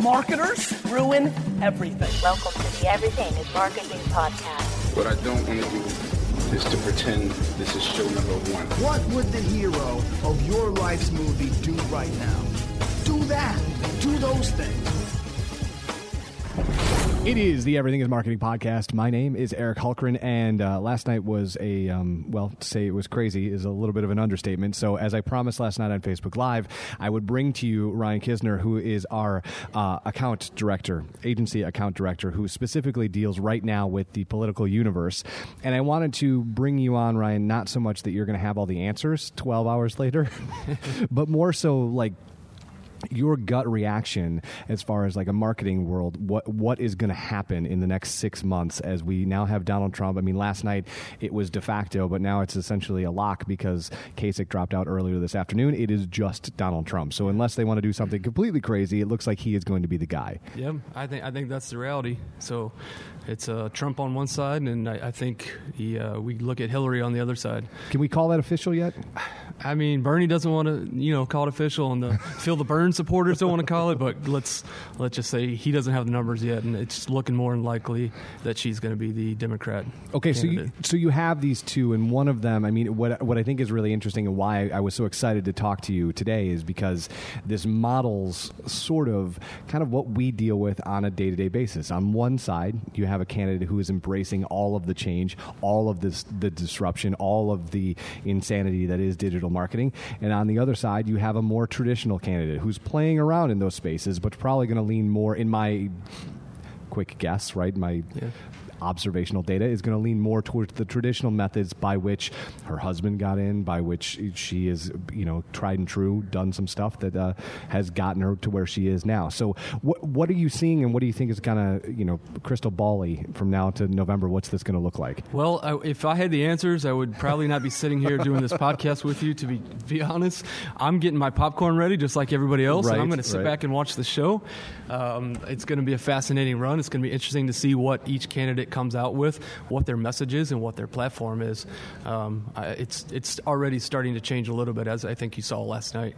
Marketers ruin everything. Welcome to the Everything is Marketing podcast. What I don't want to do is to pretend this is show number one. What would the hero of your life's movie do right now? Do that. Do those things. It is the Everything is Marketing podcast. My name is Eric Hulkran, and uh, last night was a, um, well, to say it was crazy is a little bit of an understatement. So, as I promised last night on Facebook Live, I would bring to you Ryan Knizner, who is our uh, account director, agency account director, who specifically deals right now with the political universe. And I wanted to bring you on, Ryan, not so much that you're going to have all the answers 12 hours later, but more so like your gut reaction as far as like a marketing world what what is going to happen in the next 6 months as we now have Donald Trump? I mean last night it was de facto but now it's essentially a lock because Kasich dropped out earlier this afternoon. It is just Donald Trump. So unless they want to do something completely crazy it looks like he is going to be the guy. Yeah I think I think that's the reality. So it's uh, Trump on one side and I, I think he, uh, we look at Hillary on the other side. Can we call that official yet I mean Bernie doesn't want to you know call it official and the feel the Bern supporters don't want to call it, but let's let's just say he doesn't have the numbers yet, and it's looking more than likely that she's going to be the Democrat. Okay, candidate. so you, so you have these two, and one of them. I mean, what what I think is really interesting, and why I was so excited to talk to you today, is because this models sort of kind of what we deal with on a day to day basis. On one side, you have a candidate who is embracing all of the change, all of this the disruption, all of the insanity that is digital marketing, and on the other side, you have a more traditional candidate who's playing around in those spaces, but probably going to lean more in my quick guess, right? My Yeah. Observational data is going to lean more towards the traditional methods by which her husband got in, by which she is, you know, tried and true, done some stuff that uh, has gotten her to where she is now. So, what what are you seeing, and what do you think is going to, you know, crystal bally from now to November? What's this going to look like? Well, I, if I had the answers, I would probably not be sitting here doing this podcast with you. To be be honest, I'm getting my popcorn ready, just like everybody else, and I'm going to sit right. back and watch the show. Um, it's going to be a fascinating run. It's going to be interesting to see what each candidate comes out with, what their message is, and what their platform is. Um, it's it's already starting to change a little bit, as I think you saw last night.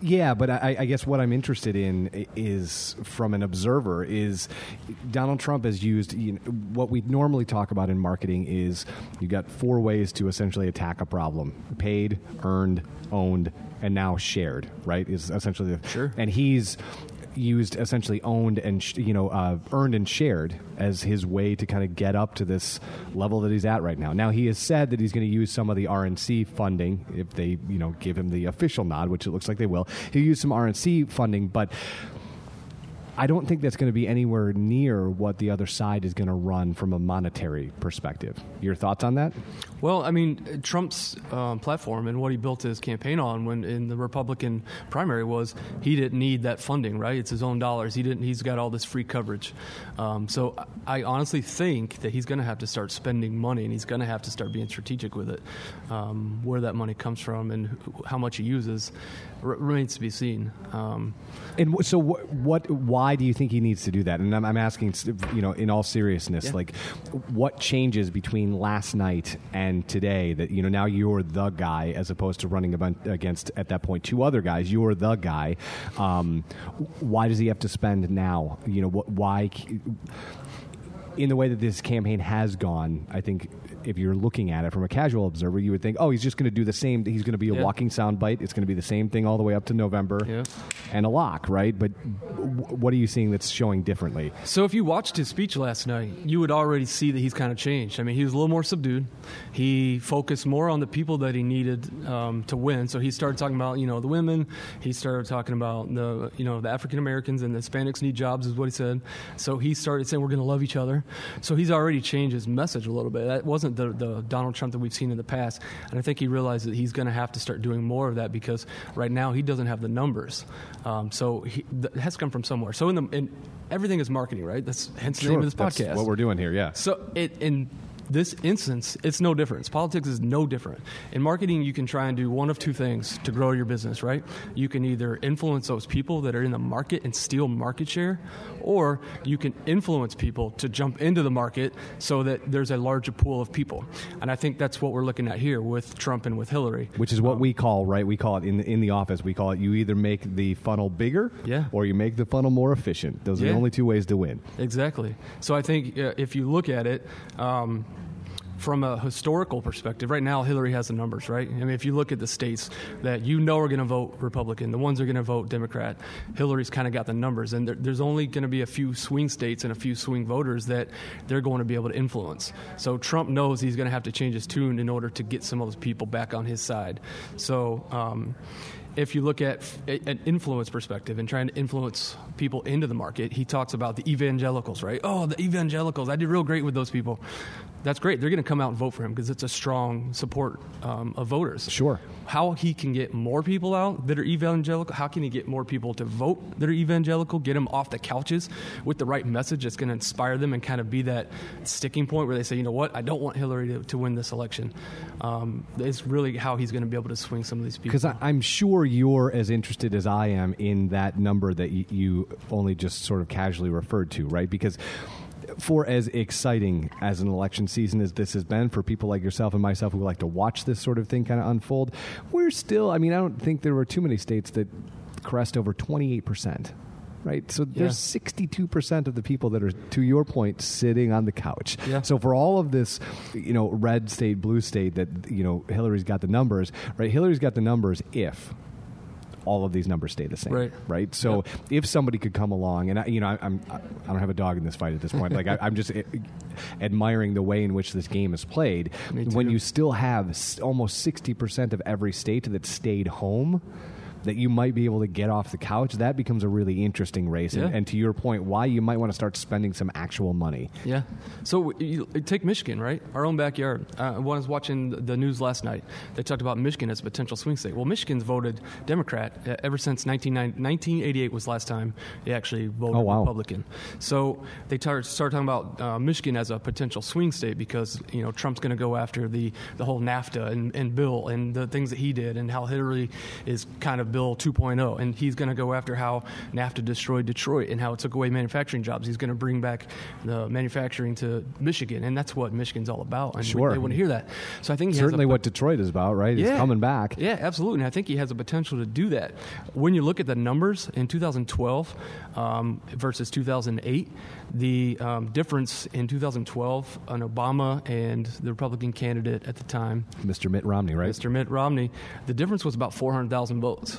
Yeah, but I, I guess what I'm interested in is from an observer is Donald Trump has used you know, what we normally talk about in marketing is you've got four ways to essentially attack a problem: paid, earned, owned, and now shared. Right? Is essentially the Sure. And he's used essentially owned and sh- you know uh, earned and shared as his way to kind of get up to this level that he's at right now. Now he has said that he's going to use some of the RNC funding if they you know give him the official nod, which it looks like they will. He'll use some RNC funding, but. I don't think that's going to be anywhere near what the other side is going to run from a monetary perspective. Your thoughts on that? Well, I mean, Trump's um, platform and what he built his campaign on when in the Republican primary was he didn't need that funding, right? It's his own dollars. He didn't. He's got all this free coverage. Um, so I honestly think that he's going to have to start spending money, and he's going to have to start being strategic with it. Um, where that money comes from and who- how much he uses r- remains to be seen. Um, And so, what, what? Why do you think he needs to do that? And I'm, I'm asking, you know, in all seriousness, Yeah. like, what changes between last night and today that you know now you're the guy as opposed to running against at that point two other guys? You're the guy. Um, why does he have to spend now? You know, what? Why? In the way that this campaign has gone, I think if you're looking at it from a casual observer, you would think, oh, he's just going to do the same. He's going to be a Yeah. walking soundbite. It's going to be the same thing all the way up to November Yeah. and a lock, right? But w- what are you seeing that's showing differently? So if you watched his speech last night, you would already see that he's kind of changed. I mean, he was a little more subdued. He focused more on the people that he needed um, to win. So he started talking about you know the women. He started talking about the you know the African Americans and the Hispanics need jobs is what he said. So he started saying we're going to love each other. So he's already changed his message a little bit. That wasn't the, the Donald Trump that we've seen in the past. And I think he realized that he's going to have to start doing more of that because right now he doesn't have the numbers. Um, so he, that has to come from somewhere. So in the in everything is marketing, right? That's hence the name of this That's podcast. what we're doing here, yeah. So it in this instance, it's no different. Politics is no different. In marketing, you can try and do one of two things to grow your business, right? You can either influence those people that are in the market and steal market share, or you can influence people to jump into the market so that there's a larger pool of people. And I think that's what we're looking at here with Trump and with Hillary. Which is what we call, right? We call it in the, in the office. We call it you either make the funnel bigger, Yeah. or you make the funnel more efficient. Those are the only two ways to win. Exactly. So I think uh, if you look at it, um, from a historical perspective, right now Hillary has the numbers, right? I mean, if you look at the states that you know are going to vote Republican, the ones that are going to vote Democrat, Hillary's kind of got the numbers, and there, there's only going to be a few swing states and a few swing voters that they're going to be able to influence. So Trump knows he's going to have to change his tune in order to get some of those people back on his side. So. Um, if you look at an influence perspective and trying to influence people into the market, he talks about the evangelicals, right? Oh, the evangelicals. I did real great with those people. That's great. They're going to come out and vote for him because it's a strong support um, of voters. Sure. How he can get more people out that are evangelical, how can he get more people to vote that are evangelical, get them off the couches with the right message that's going to inspire them and kind of be that sticking point where they say, you know what, I don't want Hillary to, to win this election. Um, it's really how he's going to be able to swing some of these people. Because I'm sure you're as interested as I am in that number that you only just sort of casually referred to, right? Because for as exciting as an election season as this has been for people like yourself and myself who like to watch this sort of thing kind of unfold, we're still, I mean, I don't think there were too many states that crest over 28%. Right, so there's 62% of the people that are, to your point, sitting on the couch. Yeah. So for all of this, you know, red state, blue state, that you know, Hillary's got the numbers. Right, Hillary's got the numbers if all of these numbers stay the same. Right. Right. So if somebody could come along, and I, you know, I, I'm I don't have a dog in this fight at this point. like I, I'm just eh, admiring the way in which this game is played. When you still have almost 60 percent of every state that stayed home. That you might be able to get off the couch, that becomes a really interesting race. And, Yeah. and to your point, why you might want to start spending some actual money. Yeah. So you, take Michigan, right? Our own backyard. Uh, I was watching the news last night. They talked about Michigan as a potential swing state. Well, Michigan's voted Democrat uh, ever since 1988 was the last time they actually voted Oh, wow. Republican. So they tar- started talking about uh, Michigan as a potential swing state because you know Trump's going to go after the, the whole NAFTA and, and Bill and the things that he did and how Hillary is kind of Bill 2.0 and he's going to go after how NAFTA destroyed Detroit and how it took away manufacturing jobs. He's going to bring back the manufacturing to Michigan and that's what Michigan's all about. And Sure. they want to hear that. So I think he has a Certainly, what Detroit is about, right? Is coming back. yeah, absolutely. And I think he has a potential to do that. When you look at the numbers in 2012 um, versus 2008, the um, difference in 2012 on Obama and the Republican candidate at the time, Mr. Mitt Romney, right? Mr. Mitt Romney, the difference was about 400,000 votes.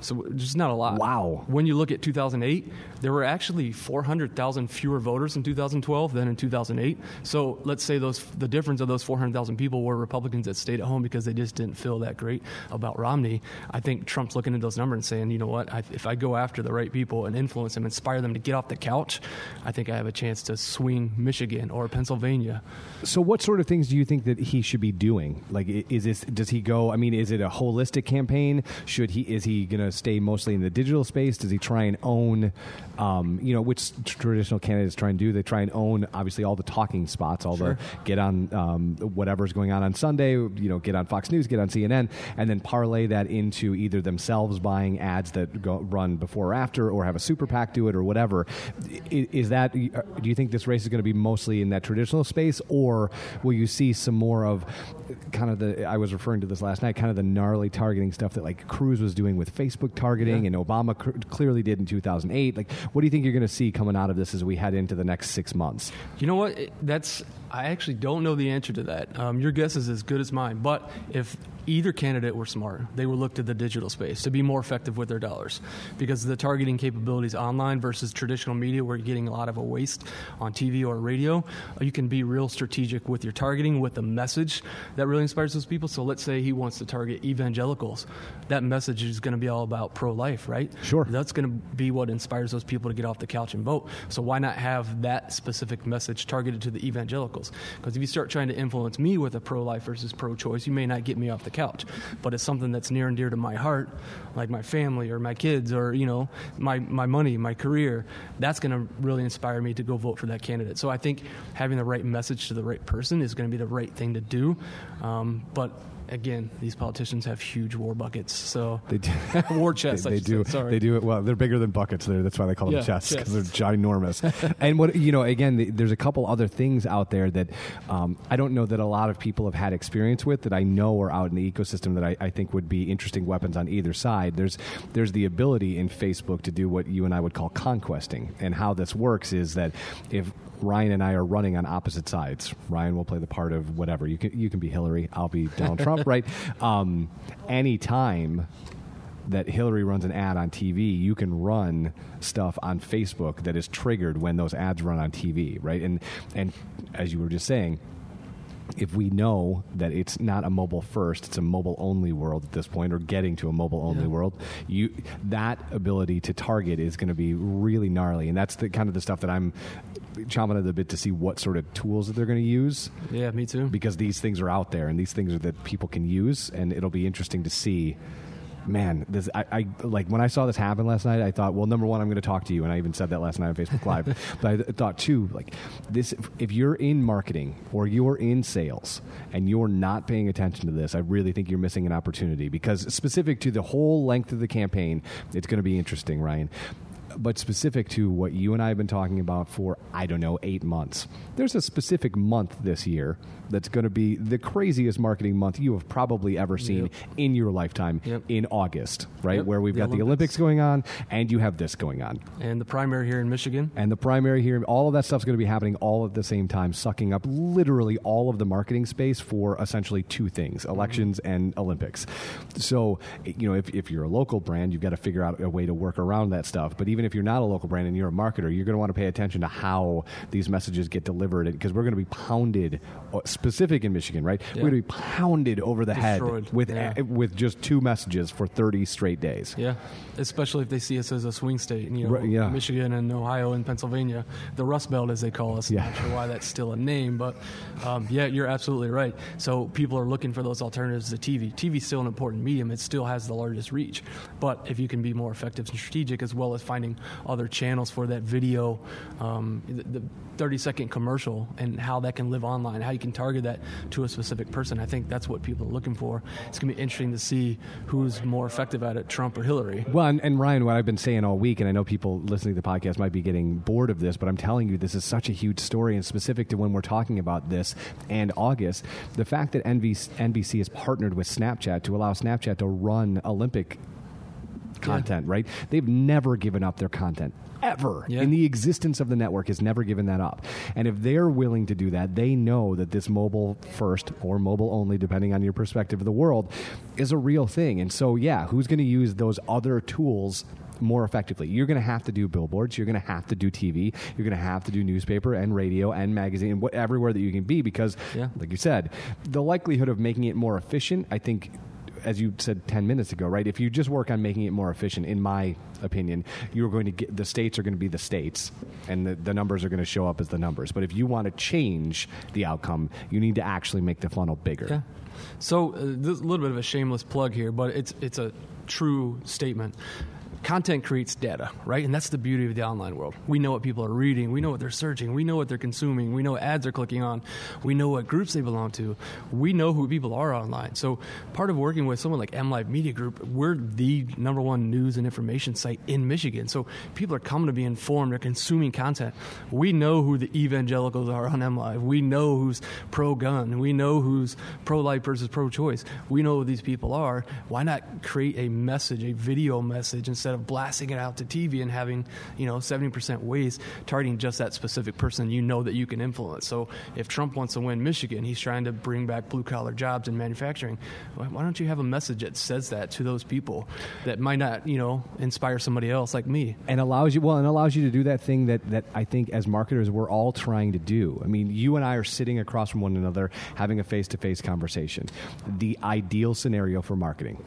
So just not a lot. Wow. When you look at 2008, there were actually 400,000 fewer voters in 2012 than in 2008. So let's say those the difference of those 400,000 people were Republicans that stayed at home because they just didn't feel that great about Romney. I think Trump's looking at those numbers and saying, you know what, I, if I go after the right people and influence them, inspire them to get off the couch, I think I have a chance to swing Michigan or Pennsylvania. So, what sort of things do you think that he should be doing? Like, is this does he go? I mean, is it a holistic campaign? Should he is he going to stay mostly in the digital space? Does he try and own, um, you know, which traditional candidates try and do? They try and own obviously all the talking spots, all the get on um, whatever's going on on Sunday. You know, get on Fox News, get on CNN, and then parlay that into either themselves buying ads that go, run before or after, or have a super PAC do it, or whatever. I- Is that? Do you think this race is going to be mostly in that traditional space, or will you see some more of kind of the? I was referring to this last night, kind of the gnarly targeting stuff that like Cruz was doing with Facebook targeting, and Obama cr- clearly did in 2008. Like, what do you think you're going to see coming out of this as we head into the next six months? You know what? That's I actually don't know the answer to that. Um, your guess is as good as mine. But if either candidate were smart, they would look to the digital space to be more effective with their dollars, because the targeting capabilities online versus traditional media, where you're getting a lot of a waste on TV or radio, uh, you can be real strategic with your targeting with the message that really inspires those people. So let's say he wants to target evangelicals, that message is going to be all about pro-life, right? Sure. That's going to be what inspires those people to get off the couch and vote. So why not have that specific message targeted to the evangelicals? Because if you start trying to influence me with a pro-life versus pro-choice, you may not get me off the couch. But it's something that's near and dear to my heart, like my family or my kids or you know my my money, my career. That's going to really inspire me to go vote for that candidate. So I think having the right message to the right person is going to be the right thing to do. Um, but again, these politicians have huge war buckets. So They do. war chests. They, they do. They do it well. They're bigger than buckets. There. That's why they call them Yeah, chests because they're ginormous. and what you know, again, the, there's a couple other things out there that um, I don't know that a lot of people have had experience with that I know are out in the ecosystem that I, I think would be interesting weapons on either side. There's there's the ability in Facebook to do what you and I would call conquesting, and how this works is that if Ryan and I are running on opposite sides. Ryan will play the part of whatever. You can you can be Hillary. I'll be Donald Trump. Right. Um, anytime that Hillary runs an ad on TV, you can run stuff on Facebook that is triggered when those ads run on TV, right? And and as you were just saying, if we know that it's not a mobile first, it's a mobile only world at this point, or getting to a mobile only world, you that ability to target is going to be really gnarly, and that's the kind of the stuff that I'm chomping at the bit to see what sort of tools that they're going to use yeah, me too. because these things are out there and these things are that people can use, and it'll be interesting to see. Man, this I, I like when I saw this happen last night. I thought, well, number one, I'm going to talk to you, and I even said that last night on Facebook Live. but I th- thought too, like this, if you're in marketing or you're in sales and you're not paying attention to this, I really think you're missing an opportunity because specific to the whole length of the campaign, it's going to be interesting, Ryan but specific to what you and I have been talking about for, I don't know, eight months. There's a specific month this year that's going to be the craziest marketing month you have probably ever seen Yep. in your lifetime Yep. in August, right? Yep, Where we've the got the Olympics Olympics. going on and you have this going on. And the primary here in Michigan. And the primary here, all of that stuff's going to be happening all at the same time, sucking up literally all of the marketing space for essentially two things mm-hmm. elections and Olympics. So, you know, if, if you're a local brand, you've got to figure out a way to work around that stuff. But even if you're not a local brand and you're a marketer, you're going to want to pay attention to how these messages get delivered because we're going to be pounded, uh, specific in Michigan, right? Yeah. We're going to be pounded over the Destroyed. head with, Yeah. with just two messages for 30 straight days. Yeah, especially if they see us as a swing state, you know, Right, yeah. Michigan and Ohio and Pennsylvania, the Rust Belt as they call us. Yeah. Not sure why that's still a name, but um, yeah, you're absolutely right. So people are looking for those alternatives to TV. TV's still an important medium; it still has the largest reach. But if you can be more effective and strategic, as well as finding other channels for that video, um, the, the 30 second commercial, and how that can live online, how you can target that to a specific person, I think that's what people are looking for. It's going to be interesting to see who's more effective at it, Trump or Hillary. Well, and, and Ryan, what I've been saying all week, and I know people listening to the podcast might be getting bored of this, but I'm telling you, this is such a huge story, and specific to when we're talking about this and August, the fact that NBC, NBC has partnered with Snapchat to allow Snapchat to run Olympic content, right? They've never given up their content. Ever Yeah. in the existence of the network has never given that up. And if they're willing to do that, they know that this mobile first or mobile only, depending on your perspective of the world, is a real thing. And so, yeah, who's going to use those other tools more effectively? You're going to have to do billboards. You're going to have to do TV. You're going to have to do newspaper and radio and magazine and what, everywhere that you can be because, Yeah. like you said, the likelihood of making it more efficient, I think, as you said 10 minutes ago, right? If you just work on making it more efficient, in my opinion, you're going to get the states are going to be the states and the, the numbers are going to show up as the numbers. But if you want to change the outcome, you need to actually make the funnel bigger. Yeah. So uh, a little bit of a shameless plug here, but it's it's a true statement. Content creates data, right? And that's the beauty of the online world. We know what people are reading, we know what they're searching, we know what they're consuming, we know what ads they're clicking on, we know what groups they belong to, we know who people are online. So part of working with someone like MLive Media Group, we're the number one news and information site in Michigan. So people are coming to be informed, they're consuming content. We know who the evangelicals are on MLive. We know who's pro gun. We know who's pro life versus pro choice. We know who these people are. Why not create a message, a video message, instead of blasting it out to TV and having, you know, 70% waste targeting just that specific person you know that you can influence? So if Trump wants to win Michigan, he's trying to bring back blue collar jobs in manufacturing. Why don't you have a message that says that to those people that might not, you know, inspire somebody else like me? and allows you well and allows you to do that thing that that I think as marketers we're all trying to do. I mean, you and I are sitting across from one another having a face-to-face conversation. The ideal scenario for marketing.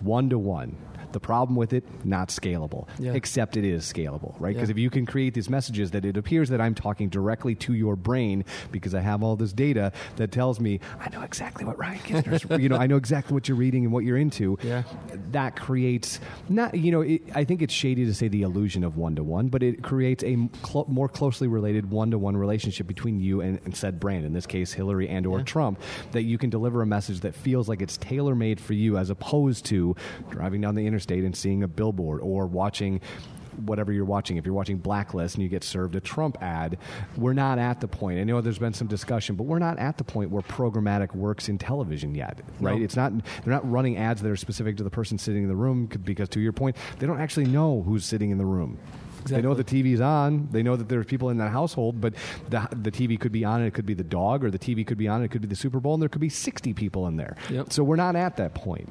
One to one. The problem with it, not scalable. Yeah. Except it is scalable, right? Because Yeah. if you can create these messages that it appears that I'm talking directly to your brain because I have all this data that tells me I know exactly what Ryan Knizner's, you know, I know exactly what you're reading and what you're into. Yeah. That creates not, you know, it, I think it's shady to say the illusion of one to one, but it creates a clo- more closely related one to one relationship between you and, and said brand. In this case, Hillary and or Yeah. Trump, that you can deliver a message that feels like it's tailor made for you, as opposed to driving down the interstate and seeing a billboard or watching whatever you're watching. If you're watching Blacklist and you get served a Trump ad, we're not at the point. I know there's been some discussion, but we're not at the point where programmatic works in television yet, right? No. It's not. They're not running ads that are specific to the person sitting in the room because, to your point, they don't actually know who's sitting in the room. They know the TV's on. They know that there's people in that household, but the, the TV could be on and it could be the dog, or the TV could be on and it could be the Super Bowl, and there could be 60 people in there. Yep. So we're not at that point.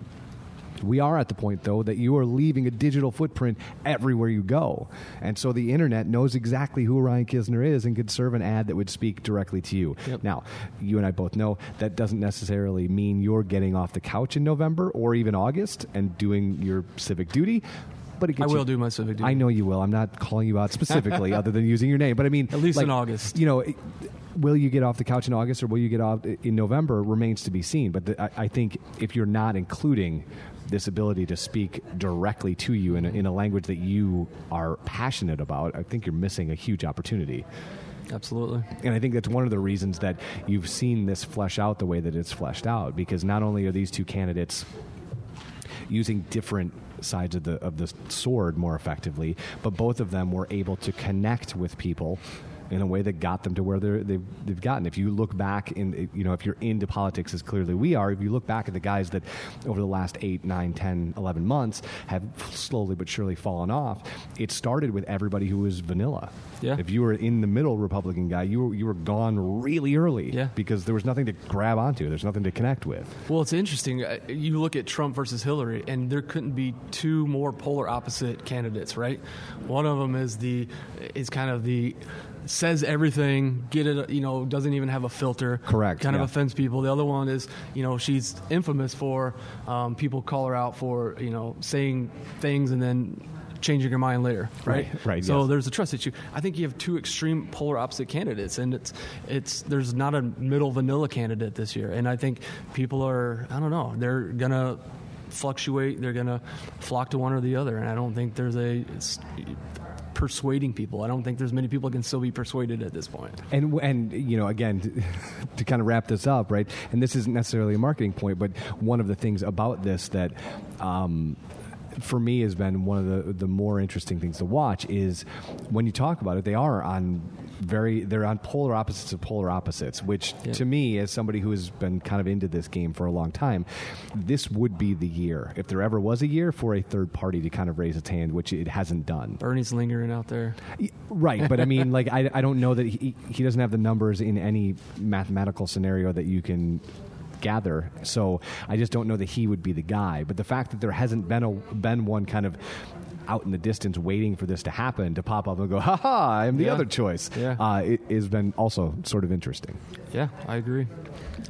We are at the point, though, that you are leaving a digital footprint everywhere you go. And so the internet knows exactly who Ryan Knizner is and could serve an ad that would speak directly to you. Yep. Now, you and I both know that doesn't necessarily mean you're getting off the couch in November or even August and doing your civic duty. But it I will you- do my civic duty. I know you will. I'm not calling you out specifically, other than using your name. But I mean, At least like, in August. You know, it- will you get off the couch in August or will you get off in November remains to be seen. But the, I, I think if you're not including this ability to speak directly to you in a, in a language that you are passionate about, I think you're missing a huge opportunity. Absolutely. And I think that's one of the reasons that you've seen this flesh out the way that it's fleshed out, because not only are these two candidates using different sides of the of the sword more effectively, but both of them were able to connect with people in a way that got them to where they're, they've, they've gotten. If you look back in, you know, if you're into politics as clearly we are, if you look back at the guys that over the last eight, nine, 10, 11 months have slowly but surely fallen off, it started with everybody who was vanilla. Yeah. If you were in the middle Republican guy, you were, you were gone really early Yeah. because there was nothing to grab onto. There's nothing to connect with. Well, it's interesting. Uh, You look at Trump versus Hillary, and there couldn't be two more polar opposite candidates, right? One of them is the is kind of the says everything, get it, you know, doesn't even have a filter. Correct, Kind yeah. of offends people. The other one is, you know, she's infamous for um, people call her out for, you know, saying things and then changing her mind later, right? Right, right, So yes. there's a trust issue. I think you have two extreme polar opposite candidates, and it's it's there's not a middle vanilla candidate this year. And I think people are I don't know they're gonna fluctuate. They're gonna flock to one or the other, and I don't think there's a it's persuading people. I don't think there's many people that can still be persuaded at this point. And and you know, again, to, to kind of wrap this up, right? And this isn't necessarily a marketing point, but one of the things about this that. Um, for me, has been one of the the more interesting things to watch is when you talk about it. They are on very they're on polar opposites of polar opposites. Which Yeah. to me, as somebody who has been kind of into this game for a long time, this would be the year if there ever was a year for a third party to kind of raise its hand, which it hasn't done. Bernie's lingering out there. Right, but I mean, like, I, I don't know that he, he doesn't have the numbers in any mathematical scenario that you can gather. So I just don't know that he would be the guy. But the fact that there hasn't been a been one kind of out in the distance waiting for this to happen to pop up and go, ha ha, I'm the Yeah. other choice. Yeah. Uh, it has been also sort of interesting. Yeah, I agree.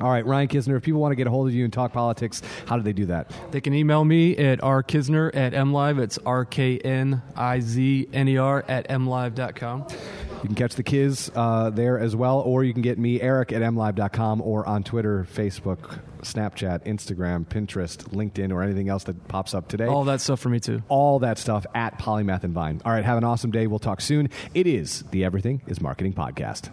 All right, Ryan Knizner, if people want to get a hold of you and talk politics, how do they do that? They can email me at rknizner at mlive. It's R K N I Z N E R at mlive.com. You can catch the kids uh, there as well, or you can get me, Eric, at mlive.com or on Twitter, Facebook, Snapchat, Instagram, Pinterest, LinkedIn, or anything else that pops up today. All that stuff for me too. All that stuff at Polymath and Vine. All right, have an awesome day. We'll talk soon. It is the Everything is Marketing Podcast.